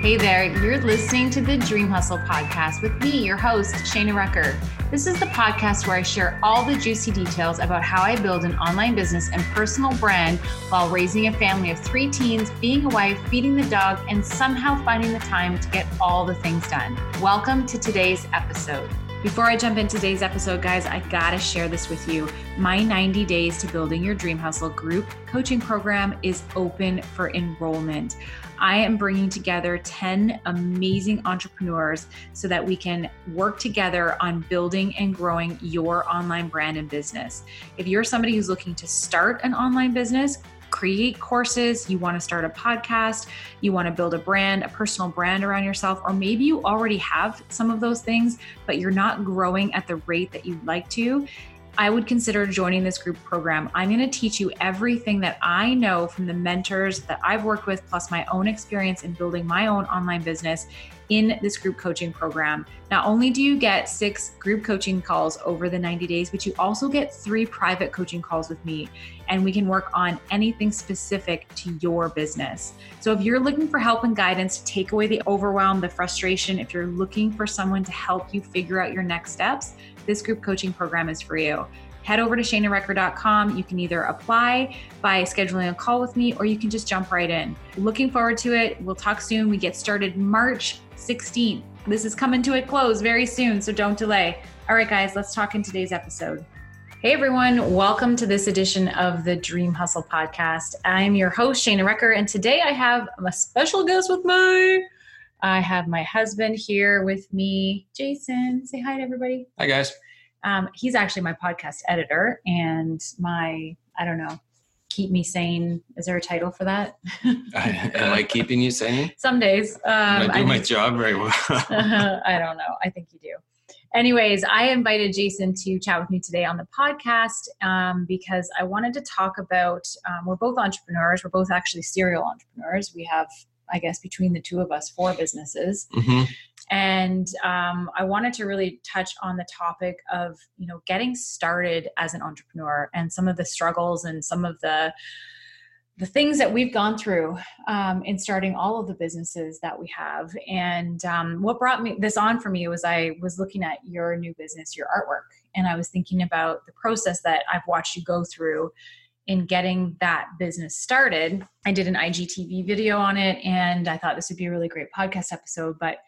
Hey there, you're listening to the Dream Hustle podcast with me, your host, Shana Recker. This is the podcast where I share all the juicy details about how I build an online business and personal brand while raising a family of three teens, being a wife, feeding the dog, and somehow finding the time to get all the things done. Welcome to today's episode. Before I jump into today's episode, guys, I gotta share this with you. My 90 Days to Building Your Dream Hustle group coaching program is open for enrollment. I am bringing together 10 amazing entrepreneurs so that we can work together on building and growing your online brand and business. If you're somebody who's looking to start an online business, create courses, you want to start a podcast, you want to build a brand, a personal brand around yourself, or maybe you already have some of those things, but you're not growing at the rate that you'd like to. I would consider joining this group program. I'm going to teach you everything that I know from the mentors that I've worked with, plus my own experience in building my own online business in this group coaching program. Not only do you get six group coaching calls over the 90 days, but you also get three private coaching calls with me, and we can work on anything specific to your business. So if you're looking for help and guidance to take away the overwhelm, the frustration, if you're looking for someone to help you figure out your next steps, this group coaching program is for you head over to shanarecker.com. You can either apply by scheduling a call with me or you can just jump right in. Looking forward to it. We'll talk soon. We get started March 16th. This is coming to a close very soon, so don't delay. All right, guys, let's talk in today's episode. Hey everyone, welcome to this edition of the Dream Hustle podcast. I'm your host, Shana Recker, and today I have a special guest with me. I have my husband here with me, Jason. Say hi to everybody. Hi, guys. Um, he's actually my podcast editor and my, I don't know, keep me sane. Is there a title for that? Am I keeping you sane? Some days. Um, I do I my job very well. I don't know. I think you do. Anyways, I invited Jason to chat with me today on the podcast um, because I wanted to talk about. Um, we're both entrepreneurs. We're both actually serial entrepreneurs. We have, I guess, between the two of us, four businesses. Mm-hmm. And um, I wanted to really touch on the topic of, you know, getting started as an entrepreneur and some of the struggles and some of the the things that we've gone through um, in starting all of the businesses that we have. And um, what brought me this on for me was i was looking at your new business your artwork. And i was thinking about the process that i've watched you go through in getting that business started. I did an igtv video on it and i thought this would be a really great podcast episode. But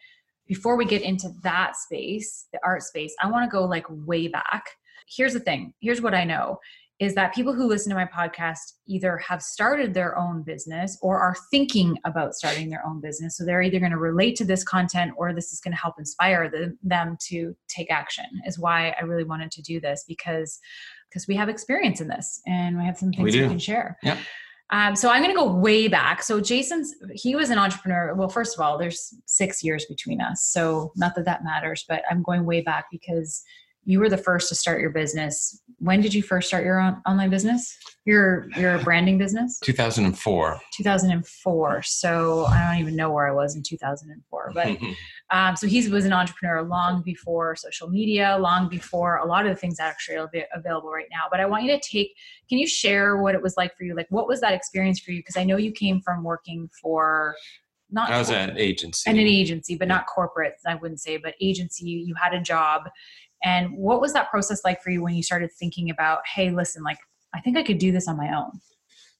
before we get into that space, the art space, I want to go like way back. Here's the thing. Here's what I know is that people who listen to my podcast either have started their own business or are thinking about starting their own business. So they're either going to relate to this content or this is going to help inspire the, them to take action, is why I really wanted to do this because because we have experience in this and we have some things we, we can share. Yeah. Um, so I'm going to go way back. So Jason's, he was an entrepreneur. Well, first of all, there's six years between us. So not that that matters, but I'm going way back because you were the first to start your business. When did you first start your on- online business? Your your branding business? 2004. 2004. So I don't even know where I was in 2004. But um, so he was an entrepreneur long before social media, long before a lot of the things actually are available right now. But I want you to take. Can you share what it was like for you? Like, what was that experience for you? Because I know you came from working for not I was at an agency. And an agency, but yeah. not corporate, I wouldn't say, but agency, you had a job and what was that process like for you when you started thinking about, hey, listen, like, I think I could do this on my own?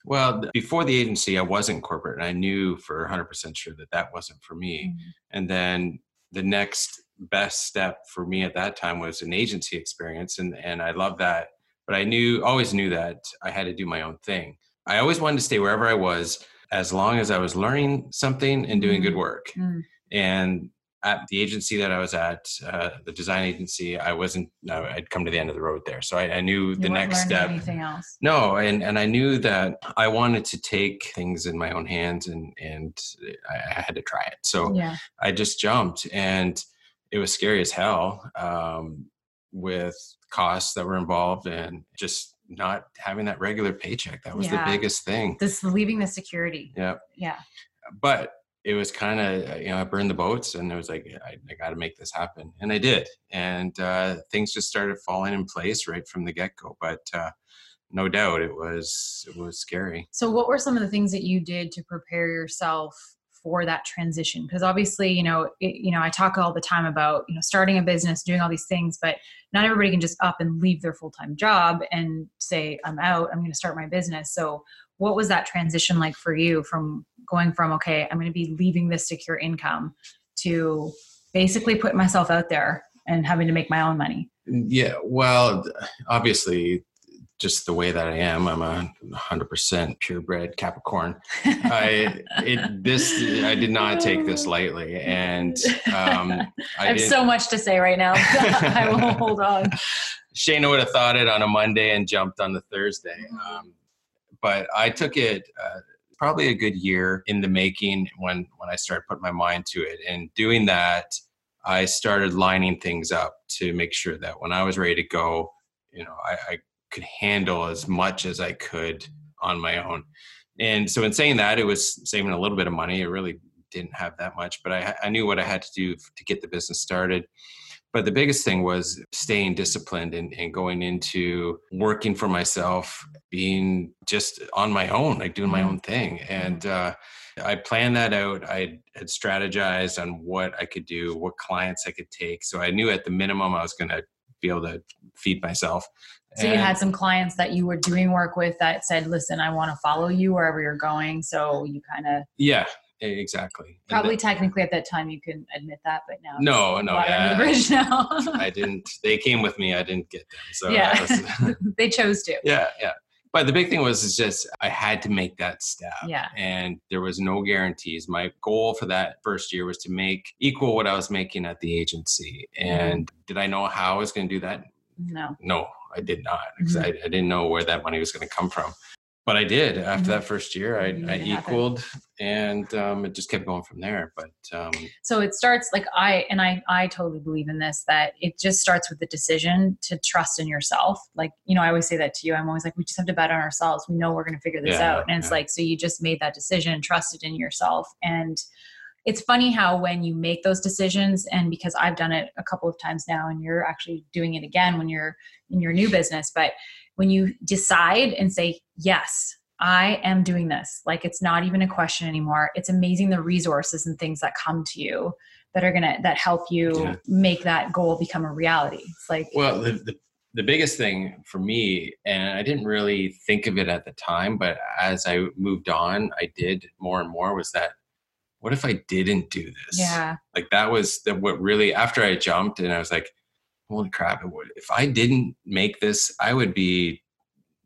Well, before the agency, I wasn't corporate, and I knew for 100% sure that that wasn't for me. Mm-hmm. And then the next best step for me at that time was an agency experience, and and I love that. But I knew, always knew that I had to do my own thing. I always wanted to stay wherever I was, as long as I was learning something and doing mm-hmm. good work. Mm-hmm. And at the agency that I was at, uh, the design agency, I wasn't. No, I'd come to the end of the road there, so I, I knew you the next step. Anything else? No, and and I knew that I wanted to take things in my own hands, and and I, had to try it. So yeah. I just jumped, and it was scary as hell um, with costs that were involved, and just not having that regular paycheck. That was yeah. the biggest thing. This leaving the security. Yeah. Yeah. But it was kind of you know I burned the boats and it was like I, I got to make this happen and I did and uh, things just started falling in place right from the get go. But uh, no doubt it was it was scary. So what were some of the things that you did to prepare yourself for that transition because obviously you know it, you know i talk all the time about you know starting a business doing all these things but not everybody can just up and leave their full-time job and say i'm out i'm going to start my business so what was that transition like for you from going from okay i'm going to be leaving this secure income to basically putting myself out there and having to make my own money yeah well obviously just the way that I am. I'm a hundred percent purebred Capricorn. I it this I did not take this lightly, and um, I, I have so much to say right now. I will hold on. Shana would have thought it on a Monday and jumped on the Thursday, um, but I took it. Uh, probably a good year in the making when when I started putting my mind to it and doing that. I started lining things up to make sure that when I was ready to go, you know, I, I could handle as much as I could on my own. And so, in saying that, it was saving a little bit of money. It really didn't have that much, but I, I knew what I had to do to get the business started. But the biggest thing was staying disciplined and, and going into working for myself, being just on my own, like doing my mm-hmm. own thing. And uh, I planned that out. I had strategized on what I could do, what clients I could take. So I knew at the minimum I was going to be able to feed myself. So and you had some clients that you were doing work with that said, "Listen, I want to follow you wherever you're going." So you kind of yeah, exactly. Probably technically at that time you can admit that, but now no, no, yeah, bridge now. I didn't. They came with me. I didn't get them. So yeah, was, they chose to. Yeah, yeah. But the big thing was is just I had to make that step. Yeah. And there was no guarantees. My goal for that first year was to make equal what I was making at the agency. And mm-hmm. did I know how I was going to do that? No. No, I did not because mm-hmm. I, I, didn't know where that money was going to come from. But I did after mm-hmm. that first year. I, I equaled, and um, it just kept going from there. But um, so it starts like I and I I totally believe in this that it just starts with the decision to trust in yourself. Like you know, I always say that to you. I'm always like, we just have to bet on ourselves. We know we're going to figure this yeah, out, and it's yeah. like so you just made that decision, trusted in yourself, and it's funny how when you make those decisions and because i've done it a couple of times now and you're actually doing it again when you're in your new business but when you decide and say yes i am doing this like it's not even a question anymore it's amazing the resources and things that come to you that are gonna that help you yeah. make that goal become a reality it's like well the, the the biggest thing for me, and I didn't really think of it at the time, but as I moved on, I did more and more was that what if I didn't do this? Yeah. Like that was the, what really, after I jumped and I was like, holy crap, it would, if I didn't make this, I would be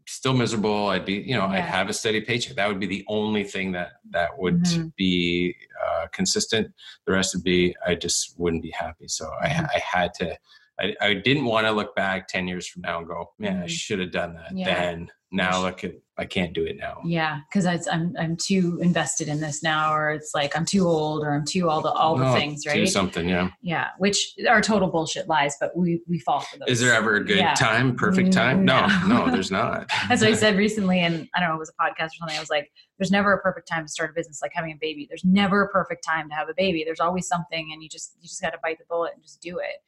still miserable. I'd be, you know, yeah. I'd have a steady paycheck. That would be the only thing that, that would mm-hmm. be uh, consistent. The rest would be, I just wouldn't be happy. So mm-hmm. I, I had to, I, I didn't want to look back 10 years from now and go, man, mm-hmm. I should have done that yeah. then. Now look at I can't do it now. Yeah, because I'm I'm too invested in this now, or it's like I'm too old, or I'm too all the all the things, right? Do something, yeah. Yeah, which are total bullshit lies, but we we fall for those. Is there ever a good yeah. time, perfect time? No, no, no there's not. As I said recently, and I don't know, it was a podcast or something. I was like, there's never a perfect time to start a business, like having a baby. There's never a perfect time to have a baby. There's always something, and you just you just got to bite the bullet and just do it.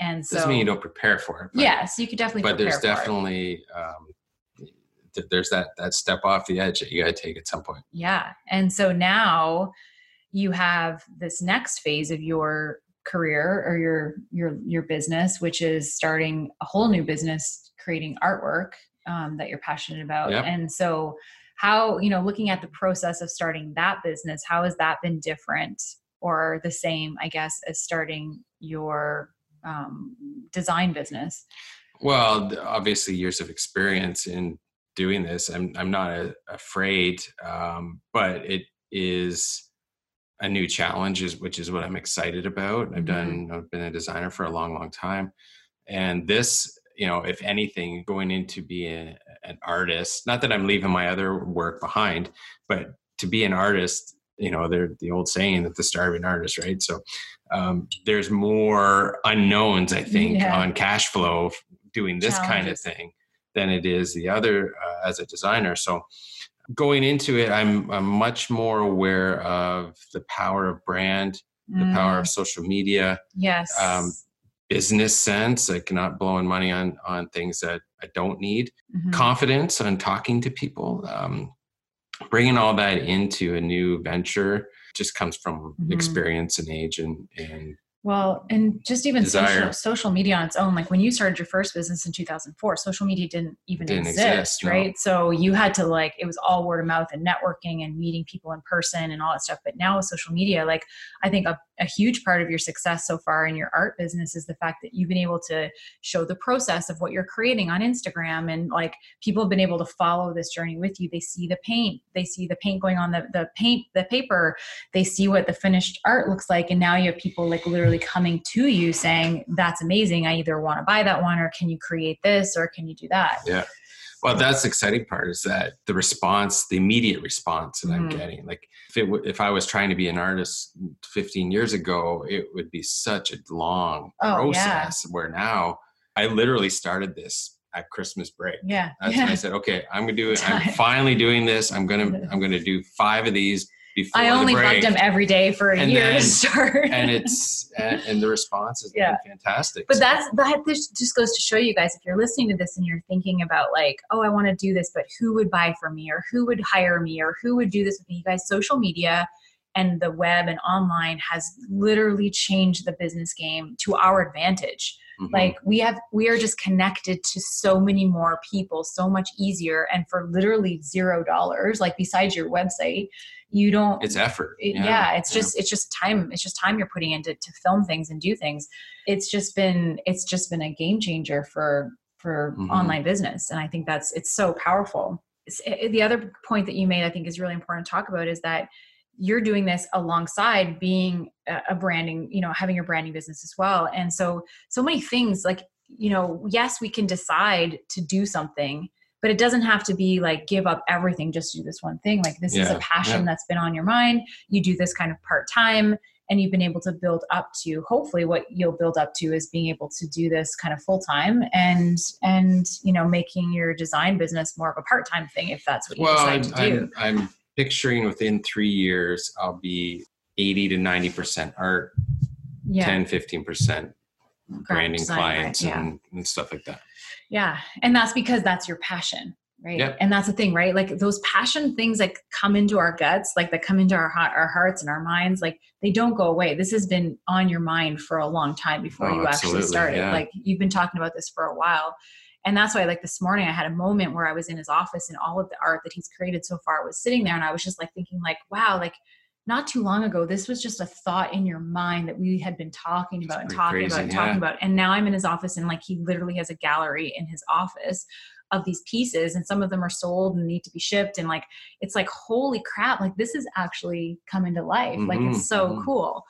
And so doesn't mean you don't prepare for it. But, yes, you could definitely. But there's definitely um, there's that that step off the edge that you got to take at some point. Yeah, and so now you have this next phase of your career or your your your business, which is starting a whole new business, creating artwork um, that you're passionate about, yep. and so how you know looking at the process of starting that business how has that been different or the same i guess as starting your um, design business? Well, obviously, years of experience in doing this. I'm I'm not a, afraid, um, but it is a new challenge, is which is what I'm excited about. I've mm-hmm. done. I've been a designer for a long, long time, and this, you know, if anything, going into be a, an artist. Not that I'm leaving my other work behind, but to be an artist you know they're the old saying that the starving artist right so um, there's more unknowns i think yeah. on cash flow doing this Challenges. kind of thing than it is the other uh, as a designer so going into it I'm, I'm much more aware of the power of brand the mm. power of mm. social media yes um, business sense like not blowing money on on things that i don't need mm-hmm. confidence on talking to people um, bringing all that into a new venture just comes from mm-hmm. experience and age and and well, and just even social, social media on its own, like when you started your first business in 2004, social media didn't even didn't exist, exist right? No. So you had to like, it was all word of mouth and networking and meeting people in person and all that stuff. But now with social media, like I think a, a huge part of your success so far in your art business is the fact that you've been able to show the process of what you're creating on Instagram. And like people have been able to follow this journey with you. They see the paint, they see the paint going on the, the paint, the paper, they see what the finished art looks like. And now you have people like literally coming to you saying, That's amazing. I either want to buy that one or can you create this or can you do that? Yeah. Well, that's the exciting part is that the response, the immediate response that mm-hmm. I'm getting. Like if it w- if I was trying to be an artist 15 years ago, it would be such a long oh, process. Yeah. Where now I literally started this at Christmas break. Yeah. That's yeah. when I said, okay, I'm gonna do it. I'm finally doing this. I'm gonna I'm gonna do five of these before I only bugged him every day for a and year then, to start. and it's and, and, the response has yeah. been fantastic. But so. that's that this just goes to show you guys if you're listening to this and you're thinking about like, oh, I want to do this, but who would buy from me or who would hire me or who would do this with me? You guys, social media and the web and online has literally changed the business game to our advantage. Mm-hmm. Like we have we are just connected to so many more people so much easier and for literally zero dollars like besides your website you don't it's effort it, yeah. yeah. it's just it's just time it's just time you're putting into to film things and do things it's just been it's just been a game changer for for mm-hmm. online business and i think that's it's so powerful it, the other point that you made i think is really important to talk about is that you're doing this alongside being a branding you know having your branding business as well. And so so many things like you know yes we can decide to do something but it doesn't have to be like give up everything just do this one thing. Like this yeah, is a passion yeah. that's been on your mind. You do this kind of part-time and you've been able to build up to hopefully what you'll build up to is being able to do this kind of full time and and you know making your design business more of a part-time thing if that's what you well, decide I'm, to do. I'm, I'm picturing within three years i'll be 80 to 90 percent art yeah. 10 15 percent branding clients right, yeah. and, and stuff like that yeah. And that's because that's your passion. Right. Yep. And that's the thing, right? Like those passion things that come into our guts, like that come into our heart, our hearts and our minds, like they don't go away. This has been on your mind for a long time before oh, you actually started. Yeah. Like you've been talking about this for a while. And that's why, like this morning, I had a moment where I was in his office and all of the art that he's created so far was sitting there. And I was just like thinking, like, wow, like not too long ago, this was just a thought in your mind that we had been talking about and talking crazy, about and yeah. talking about. And now I'm in his office and like he literally has a gallery in his office of these pieces and some of them are sold and need to be shipped and like it's like holy crap like this is actually coming to life mm-hmm, like it's mm-hmm, so mm-hmm. cool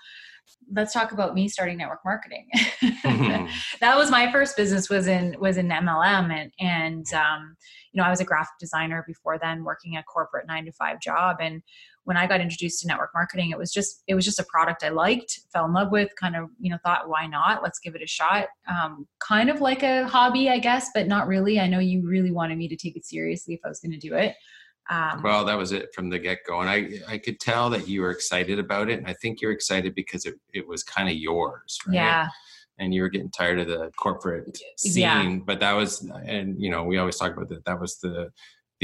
let's talk about me starting network marketing mm-hmm. that was my first business was in was in mlm and and um, you know i was a graphic designer before then working a corporate nine to five job and when I got introduced to network marketing, it was just it was just a product I liked, fell in love with, kind of you know thought why not? Let's give it a shot. Um, kind of like a hobby, I guess, but not really. I know you really wanted me to take it seriously if I was going to do it. Um, well, that was it from the get go, and I I could tell that you were excited about it, and I think you're excited because it it was kind of yours, right? Yeah. And you were getting tired of the corporate scene, yeah. but that was, and you know, we always talk about that. That was the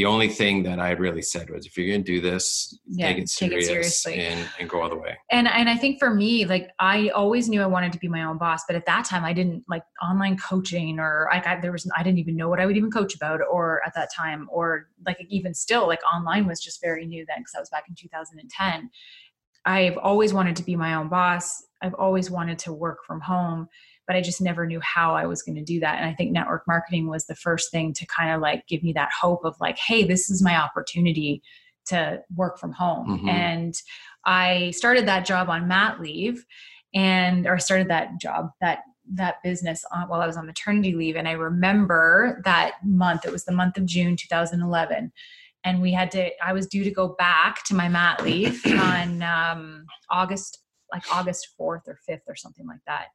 the only thing that I really said was, if you're going to do this, yeah, take, it, take it seriously and, and go all the way. And and I think for me, like I always knew I wanted to be my own boss, but at that time I didn't like online coaching or like I, there was I didn't even know what I would even coach about or at that time or like even still like online was just very new then because I was back in 2010. I've always wanted to be my own boss. I've always wanted to work from home but I just never knew how I was going to do that. And I think network marketing was the first thing to kind of like give me that hope of like, hey, this is my opportunity to work from home. Mm-hmm. And I started that job on mat leave and or started that job that that business on, while I was on maternity leave and I remember that month it was the month of June 2011 and we had to I was due to go back to my mat leave on um, August like August 4th or 5th or something like that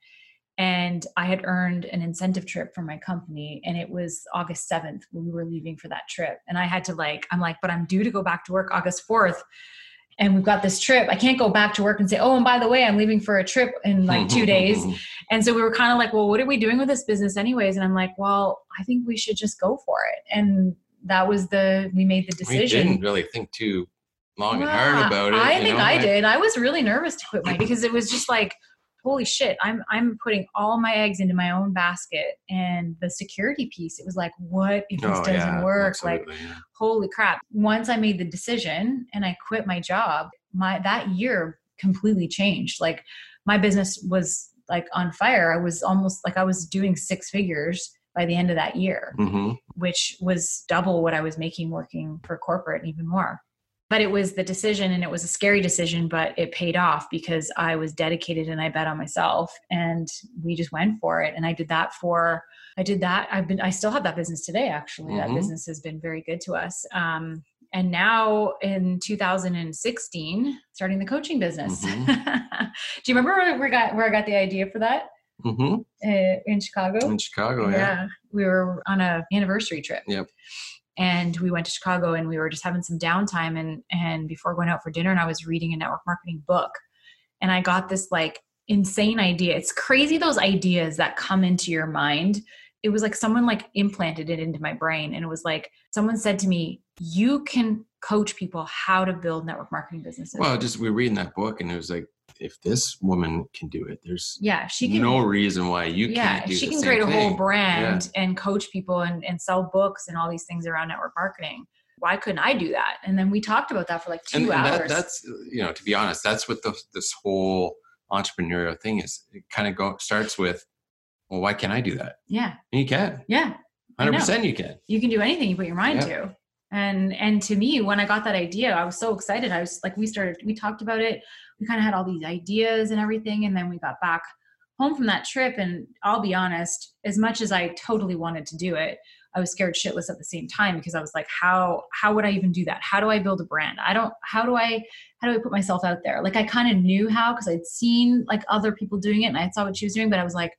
and I had earned an incentive trip for my company and it was August 7th when we were leaving for that trip and I had to like I'm like but I'm due to go back to work August 4th and we've got this trip I can't go back to work and say oh and by the way I'm leaving for a trip in like 2 days and so we were kind of like well what are we doing with this business anyways and I'm like well I think we should just go for it and that was the we made the decision we didn't really think too long and hard about it. I think know? I did. I was really nervous to quit mine because it was just like, holy shit, I'm I'm putting all my eggs into my own basket. And the security piece, it was like, what if this Oh, doesn't yeah, work? Like, yeah. holy crap. Once I made the decision and I quit my job, my that year completely changed. Like my business was like on fire. I was almost like I was doing six figures by the end of that year Mhm. which was double what I was making working for corporate and even more. But it was the decision and it was a scary decision, but it paid off because I was dedicated and I bet on myself and we just went for it. And I did that for, I did that. I've been, I still have that business today, actually. Mhm. That business has been very good to us. Um, and now in 2016, starting the coaching business. Mm-hmm. Do you remember where, we got, where I got the idea for that Mhm. uh, in Chicago? In Chicago, yeah. we were on a anniversary trip. Yep. And we went to Chicago and we were just having some downtime and and before going out for dinner and I was reading a network marketing book and I got this like insane idea. It's crazy those ideas that come into your mind. It was like someone like implanted it into my brain and it was like someone said to me, "You can coach people how to build network marketing businesses." Well, just we were reading that book, and it was like, if this woman can do it, there's yeah, she can no reason why you yeah can't do she can create a whole brand and coach people and, and sell books and all these things around network marketing. Why couldn't i do that? And then we talked about that for like two and, and hours. that, that's you know to be honest that's what the, this whole entrepreneurial thing is. It kind of go starts with well why can't i do that? Yeah. And you can. Yeah 100% you can. You can do anything you put your mind Yeah. to and and to me when i got that idea i was so excited. I was like we started we talked about it. We kind of had all these ideas and everything and then we got back home from that trip. And i'll be honest as much as i totally wanted to do it i was scared shitless at the same time because i was like how how would i even do that? How do i build a brand? I don't how do i how do i put myself out there? Like i kind of knew how because i'd seen like other people doing it and i saw what she was doing but i was like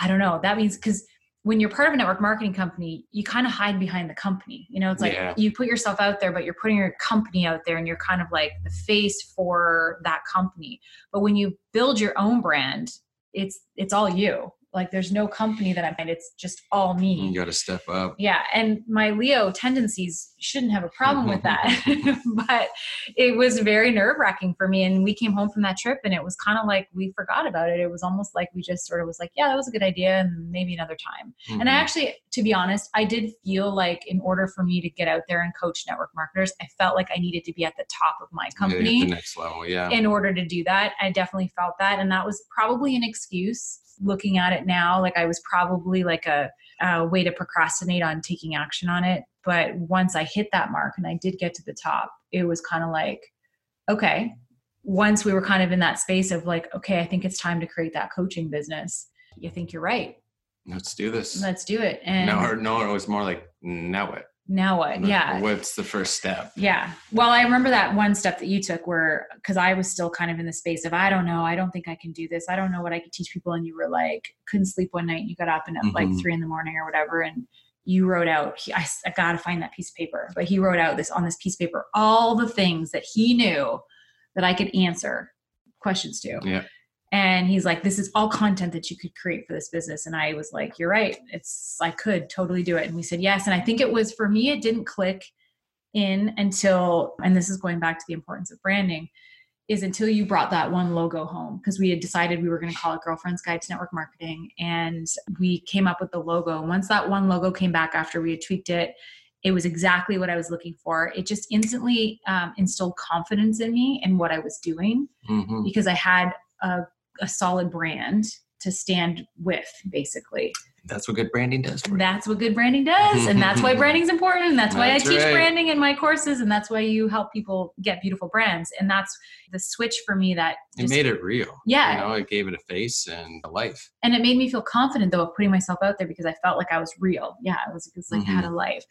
i don't know. That means because when you're part of a network marketing company, you kind of hide behind the company. You know, it's like Yeah. you put yourself out there, but you're putting your company out there and you're kind of like the face for that company. But when you build your own brand, it's it's all you. Like there's no company that I'm in. It's just all me. you got to step up Yeah, and my Leo tendencies shouldn't have a problem with that. but it was very nerve wracking for me. And we came home from that trip and it was kind of like we forgot about it. It was almost like we just sort of was like, yeah, that was a good idea and maybe another time. And I Mhm. actually, to be honest, I did feel like in order for me to get out there and coach network marketers, I felt like I needed to be at the top of my Yeah, company the next level yeah in order to do that. I definitely felt that. And that was probably an excuse looking at it now. Like I was probably like a, a way to procrastinate on taking action on it. But once I hit that mark and I did get to the top, it was kind of like, okay. Once we were kind of in that space of like, okay, I think it's time to create that coaching business. You think you're right. let's do this Let's do it. And no no it was more like now what now what? Yeah. what's the first step Yeah. Well, I remember that one step that you took where, because I was still kind of in the space of, I don't know, I don't think I can do this. I don't know what I could teach people. And you were like, couldn't sleep one night and you got up and at like Mhm. three in the morning or whatever. And you wrote out, he, I, I got to find that piece of paper. But he wrote out this on this piece of paper, all the things that he knew that I could answer questions to. yeah And he's like, this is all content that you could create for this business. And I was like, you're right. It's, I could totally do it. And we said, yes. And I think it was for me, it didn't click in until, and this is going back to the importance of branding, is until you brought that one logo home because we had decided we were going to call it Girlfriend's Guide to Network Marketing. And we came up with the logo. Once that one logo came back after we had tweaked it, it was exactly what I was looking for. It just instantly um, instilled confidence in me and what I was doing Mhm. because I had a, a solid brand to stand with, basically. that's what good branding does That's what good branding does. And that's why branding is important. And that's why I teach right. branding in my courses. And that's why you help people get beautiful brands. And that's the switch for me that it made it real Yeah. you know it gave it a face and a life and it made me feel confident though of putting myself out there because I felt like I was real. Yeah, it was, it was like I had Mm-hmm. a life.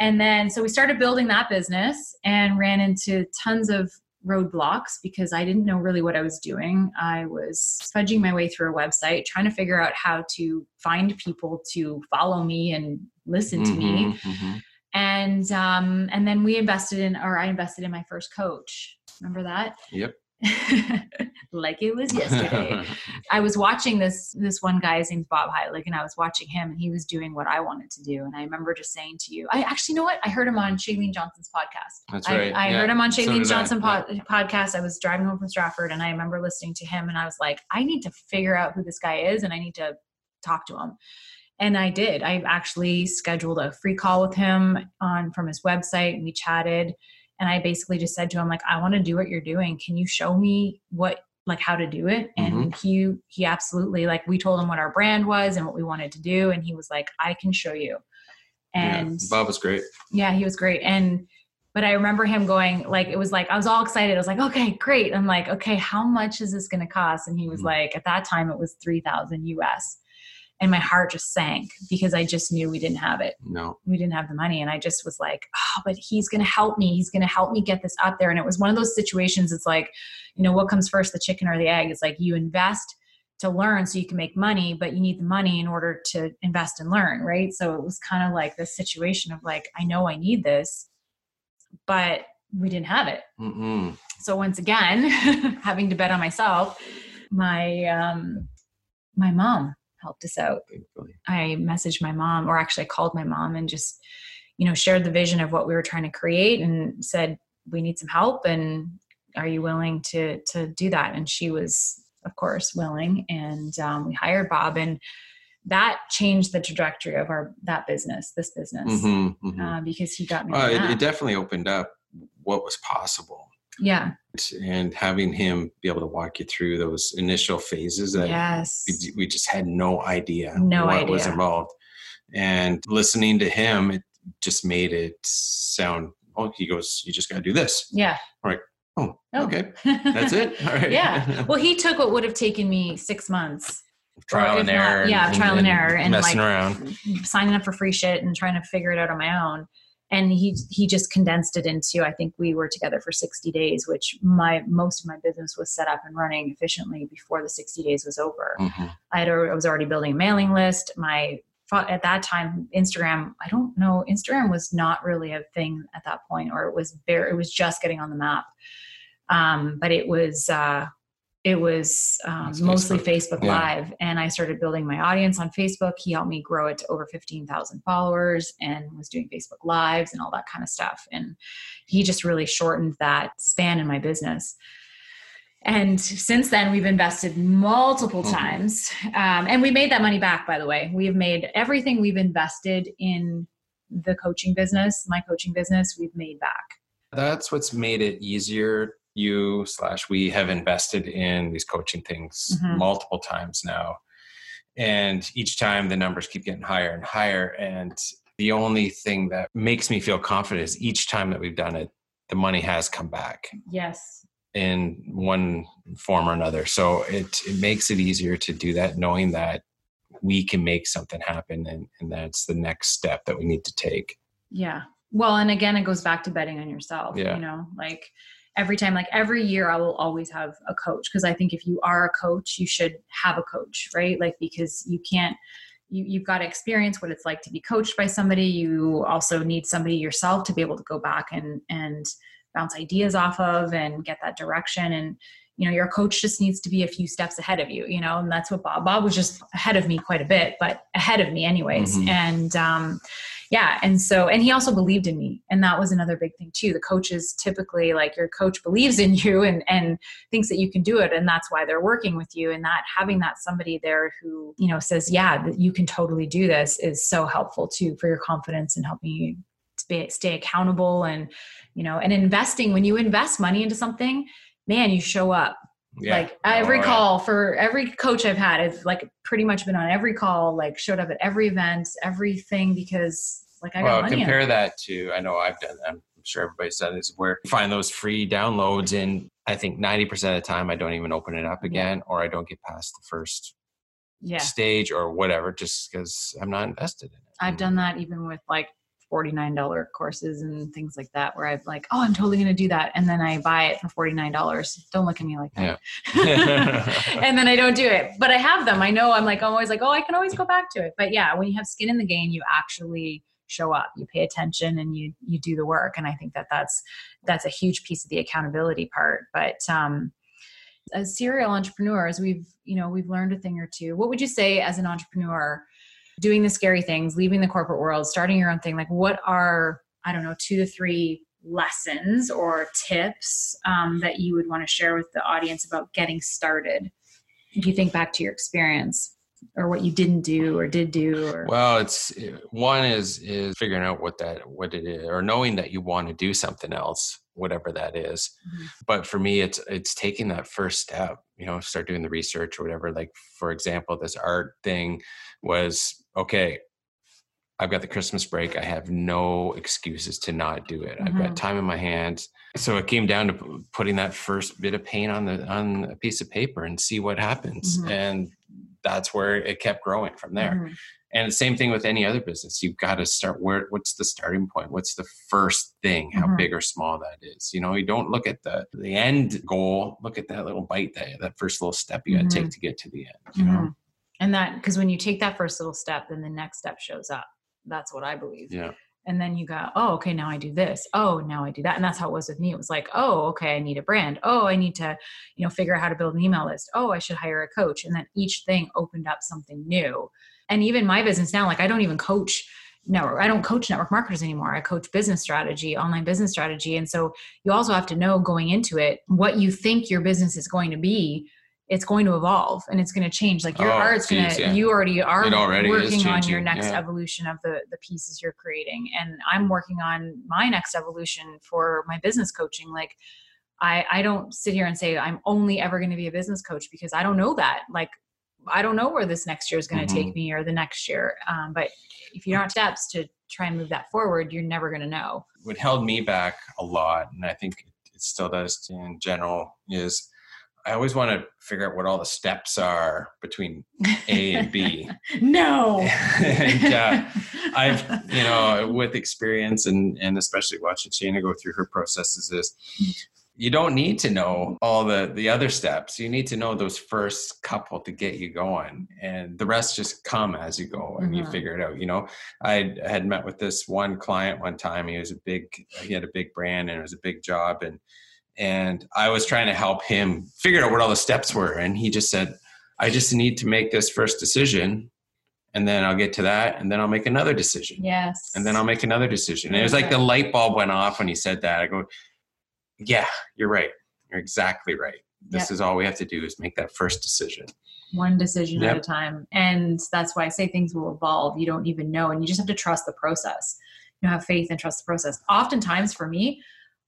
And then so we started building that business and ran into tons of roadblocks because I didn't know really what I was doing. I was fudging my way through a website, trying to figure out how to find people to follow me and listen to me. Mhm, mhm. And um, and then we invested in, or I invested in my first coach. Remember that? Yep. like it was yesterday. I was watching this this one guy, his name's Bob Heilig, and I was watching him, and he was doing what I wanted to do. And I remember just saying to you, I actually know what I heard him on Chalene Johnson's podcast. That's right. I, I yeah. heard him on Chalene so Johnson I. pod, podcast. I was driving home from Stratford, and I remember listening to him, and I was like, I need to figure out who this guy is, and I need to talk to him. And I did. I actually scheduled a free call with him on from his website, and we chatted and i basically just said to him like i want to do what you're doing. Can you show me what like how to do it? And Mm-hmm. he he absolutely like we told him what our brand was and what we wanted to do and he was like i can show you. And yeah, Bob was great. yeah he was great. And but i remember him going like it was like i was all excited. I was like okay great. I'm like okay how much is this going to cost? And he was Mhm. like at that time it was 3000 us and my heart just sank because i just knew we didn't have it. No. we didn't have the money and i just was like oh but he's going to help me. He's going to help me get this out there. And it was one of those situations it's like you know what comes first the chicken or the egg? It's like you invest to learn so you can make money but you need the money in order to invest and learn right? So it was kind of like this situation of like i know i need this but we didn't have it. Mm-mm. so once again having to bet on myself my um my mom helped us out Thankfully. I messaged my mom, or actually I called my mom and just, you know, shared the vision of what we were trying to create and said, we need some help and are you willing to to do that? And she was, of course, willing. And um, we hired Bob and that changed the trajectory of our that business, this business. Mhm, mhm. Uh, because he got me. On it, it definitely opened up what was possible. Yeah. And having him be able to walk you through those initial phases that Yes. we, we just had no idea No what was involved. And listening to him, it just made it sound, oh, he goes, you just got to do this. Yeah. Oh, Oh. okay. That's it. All right. yeah. Well, he took what would have taken me six months trial and not- error. yeah, trial and error and, messing like, around. signing up for free shit and trying to figure it out on my own and he he just condensed it into i think we were together for 60 days which my most of my business was set up and running efficiently before the 60 days was over. Mhm. i had I was already building a mailing list. My at that time instagram i don't know instagram was not really a thing at that point or it was bare it was just getting on the map. Um, but it was uh, it was um, mostly Facebook. Facebook Yeah. Live, and I started building my audience on Facebook. He helped me grow it to over fifteen thousand followers, and was doing Facebook Lives and all that kind of stuff. And he just really shortened that span in my business. And since then, we've invested multiple Mhm. times, um, and we made that money back. By the way, we've made everything we've invested in the coaching business, my coaching business, we've made back. That's what's made it easier. You slash we have invested in these coaching things Mhm. multiple times now. And each time the numbers keep getting higher and higher. And the only thing that makes me feel confident is each time that we've done it, the money has come back Yes. in one form or another. So it, it makes it easier to do that, knowing that we can make something happen. And, and that's the next step that we need to take. Yeah. Well, and again, it goes back to betting on yourself. Yeah. You know, like every time, like every year, I will always have a coach because I think if you are a coach, you should have a coach, right? Like because you can't. You, you've got to experience what it's like to be coached by somebody. You also need somebody yourself to be able to go back and and bounce ideas off of and get that direction. And you know, your coach just needs to be a few steps ahead of you. You know, and that's what Bob. Bob was just ahead of me quite a bit, but ahead of me anyways. Mhm. And um, yeah and so and he also believed in me and that was another big thing too the coaches typically like your coach believes in you and and thinks that you can do it and that's why they're working with you and that having that somebody there who you know says yeah you can totally do this is so helpful too for your confidence and helping you stay accountable and you know and investing when you invest money into something man you show up Yeah. like every Oh, call for every coach I've had, I've like pretty much been on every call, like showed up at every event, everything because like I got well, money. in compare that to I know I've done. I'm sure everybody's done this. Where you find those free downloads, and I think ninety percent of the time I don't even open it up again, or I don't get past the first yeah, stage or whatever, just because I'm not invested in it. I've done that even with like forty nine dollar courses and things like that, where I'm like, oh, I'm totally gonna do that, and then I buy it for forty nine dollars. Don't look at me like that. and then I don't do it, but I have them. I know I'm like I'm always like, oh, I can always go back to it. But yeah, when you have skin in the game, you actually show up you pay attention and you you do the work and i think that that's that's a huge piece of the accountability part but um As serial entrepreneurs, we've, you know, we've learned a thing or two. What would you say as an entrepreneur doing the scary things, leaving the corporate world, starting your own thing? Like what are, I don't know, two to three lessons or tips um, that you would want to share with the audience about getting started? If you think back to your experience or what you didn't do or did do or well it's one is is figuring out what that what it is or knowing that you want to do something else whatever that is. Mm-hmm. but for me it's it's taking that first step you know start doing the research or whatever like for example this art thing was okay I've got the Christmas break. I have no excuses to not do it. Mm-hmm. I've got mm-hmm. time in my hands. So it came down to putting that first bit of paint on the on a piece of paper and see what happens. Mm-hmm. And that's where it kept growing from there. Mm-hmm. And the same thing with any other business. You've got to start where what's the starting point? What's the first thing, how mm-hmm. big or small that is. You know, you don't look at the the end goal, look at that little bite that that first little step you gotta take mm-hmm. to get to the end, you know. And that because when you take that first little step, then the next step shows up. That's what I believe. Yeah. And then you go oh okay now i do this. Oh now i do that. And that's how it was with me. It was like oh okay i need a brand. Oh i need to you know figure out how to build an email list. Oh i should hire a coach. And then each thing opened up something new. And even my business now like i don't even coach network i don't coach network marketers anymore. I coach business strategy online business strategy. And so you also have to know going into it what you think your business is going to be it's going to evolve and it's going to change. Like your oh, art's going to, yeah. you already are already working on your next yeah. evolution of the, the pieces you're creating. And I'm working on my next evolution for my business coaching. Like I, I don't sit here and say I'm only ever going to be a business coach because I don't know that. Like I don't know where this next year is going to mm-hmm. take me or the next year. Um, but if you don't steps to try and move that forward, you're never going to know. What held me back a lot, and I think it still does in general, is I always want to figure out what all the steps are between A and B. no. and uh, I've, you know, with experience and and especially watching Shana go through her processes, is you don't need to know all the the other steps. You need to know those first couple to get you going, and the rest just come as you go and mm-hmm. you figure it out. You know, I had met with this one client one time. He was a big, he had a big brand and it was a big job, and and I was trying to help him figure out what all the steps were. And he just said, I just need to make this first decision and then I'll get to that and then I'll make another decision. Yes. And then I'll make another decision. And it was like the light bulb went off when he said that. I go, yeah, you're right. You're exactly right. This yep. is all we have to do is make that first decision. One decision yep. at a time. And that's why I say things will evolve. You don't even know. And you just have to trust the process. You know, have faith and trust the process. Oftentimes for me,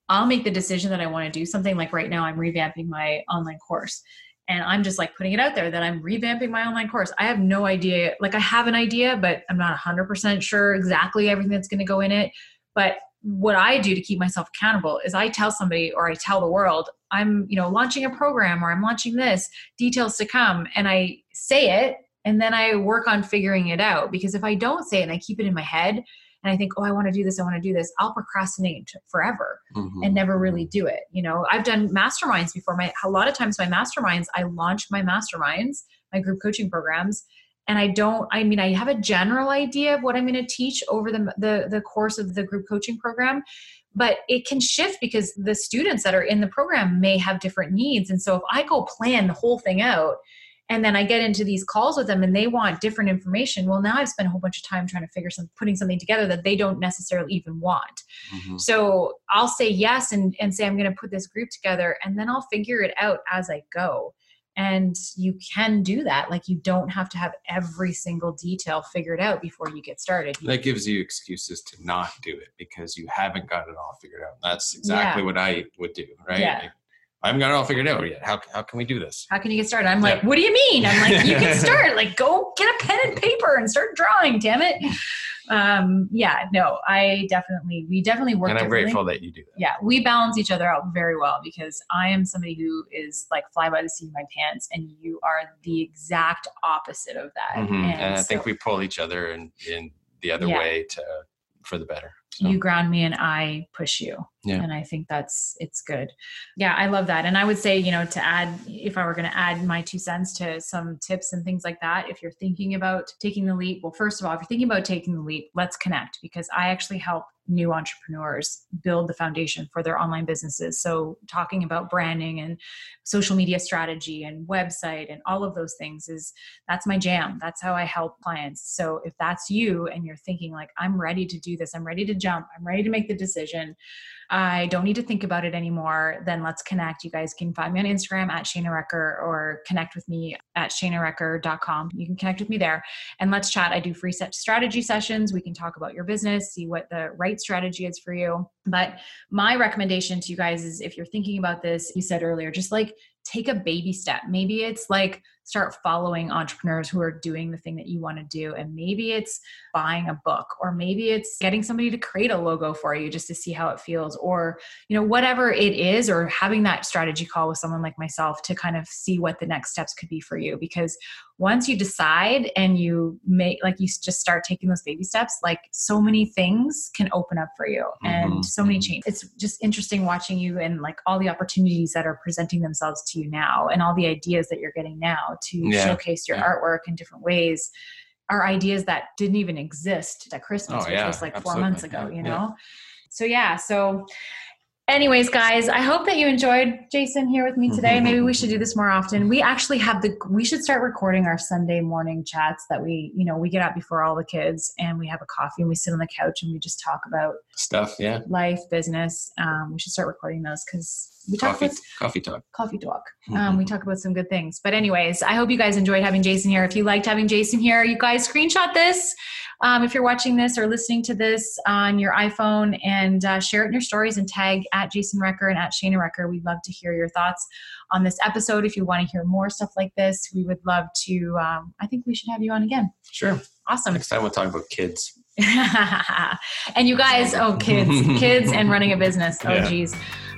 I'll make the decision that I want to do something like right now I'm revamping my online course and I'm just like putting it out there that I'm revamping my online course. I have no idea, like I have an idea, but I'm not 100% sure exactly everything that's going to go in it. But what I do to keep myself accountable is I tell somebody or I tell the world, I'm, you know, launching a program or I'm launching this, details to come, and I say it and then I work on figuring it out because if I don't say it and I keep it in my head, and I think, oh, I want to do this, I want to do this, I'll procrastinate forever mm-hmm. and never really do it. You know, I've done masterminds before. My a lot of times my masterminds, I launch my masterminds, my group coaching programs, and I don't. I mean, I have a general idea of what I'm going to teach over the the the course of the group coaching program. But it can shift because the students that are in the program may have different needs. And so if I go plan the whole thing out, and then i get into these calls with them and they want different information. Well now i've spent a whole bunch of time trying to figure some putting something together that they don't necessarily even want. Mm-hmm. so i'll say yes and, and say i'm going to put this group together and then i'll figure it out as i go. And you can do that. Like you don't have to have every single detail figured out before you get started. That gives you excuses to not do it because you haven't got it all figured out. That's exactly yeah. what i would do right? Yeah. Like, I haven't got it all figured out yet. How, how can we do this? How can you get started? I'm like, what do you mean? I'm like, you can start. like, go get a pen and paper and start drawing. Damn it. Um, yeah, no, I definitely, we definitely work. And I'm grateful that you do that. Yeah, we balance each other out very well because I am somebody who is like fly by the seat of my pants, and you are the exact opposite of that. Mm-hmm. And, and, I so, think we pull each other in in the other yeah. way to for the better. So. You ground me and I push you. Yeah. And I think that's it's good. Yeah, I love that. And I would say, you know, to add if I were going to add my two cents to some tips and things like that, if you're thinking about taking the leap, well, first of all, if you're thinking about taking the leap, let's connect because I actually help new entrepreneurs build the foundation for their online businesses. So, talking about branding and social media strategy and website and all of those things is that's my jam. That's how I help clients. So, if that's you and you're thinking, like, I'm ready to do this, I'm ready to jump, I'm ready to make the decision, I don't need to think about it anymore, then let's connect. You guys can find me on Instagram at Shana Recker or connect with me at shanarecker.com. You can connect with me there and let's chat. I do free set strategy sessions. We can talk about your business, see what the right strategy is for you. But my recommendation to you guys is if you're thinking about this, you said earlier, just like take a baby step. Maybe it's like start following entrepreneurs who are doing the thing that you want to do. And maybe it's buying a book, or maybe it's getting somebody to create a logo for you just to see how it feels, or, you know, whatever it is, or having that strategy call with someone like myself to kind of see what the next steps could be for you. Because once you decide and you make like you just start taking those baby steps like so many things can open up for you and mm-hmm. so many mm-hmm. changes it's just interesting watching you and like all the opportunities that are presenting themselves to you now and all the ideas that you're getting now to yeah. showcase your yeah. artwork in different ways are ideas that didn't even exist at christmas oh, yeah. which was like Absolutely. four months ago you know so yeah so anyways guys i hope that you enjoyed jason here with me today maybe we should do this more often we actually have the we should start recording our sunday morning chats that we you know we get out before all the kids and we have a coffee and we sit on the couch and we just talk about stuff yeah life business um, we should start recording those because we talk coffee, about coffee talk. Coffee talk. Um, mm-hmm. we talk about some good things. But anyways, I hope you guys enjoyed having Jason here. If you liked having Jason here, you guys screenshot this. Um, if you're watching this or listening to this on your iPhone and uh, share it in your stories and tag at Jason Recker and at Shana Recker. We'd love to hear your thoughts on this episode. If you want to hear more stuff like this, we would love to. Um, I think we should have you on again. Sure. Awesome. Next time we'll talk about kids. and you guys, oh, kids, kids and running a business. Oh, yeah. geez.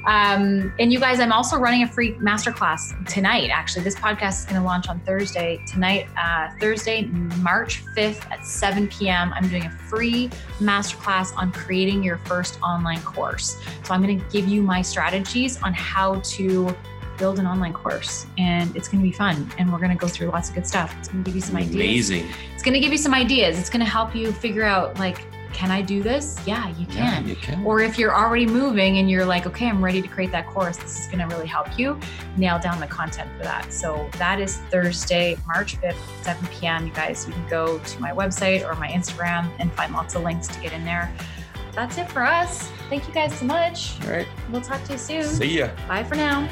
Um, and you guys, I'm also running a free masterclass tonight. Actually, this podcast is going to launch on Thursday. Tonight, uh, Thursday, March 5th at 7 p.m., I'm doing a free masterclass on creating your first online course. So I'm going to give you my strategies on how to build an online course and it's going to be fun and we're going to go through lots of good stuff it's going to give you some ideas amazing it's going to give you some ideas it's going to help you figure out like can I do this? Yeah, you can. Yeah, you can. Or if you're already moving and you're like, okay, I'm ready to create that course, this is going to really help you nail down the content for that. So that is Thursday, March 5th, 7 p.m. You guys, you can go to my website or my Instagram and find lots of links to get in there. That's it for us. Thank you guys so much. All right. We'll talk to you soon. See ya. Bye for now.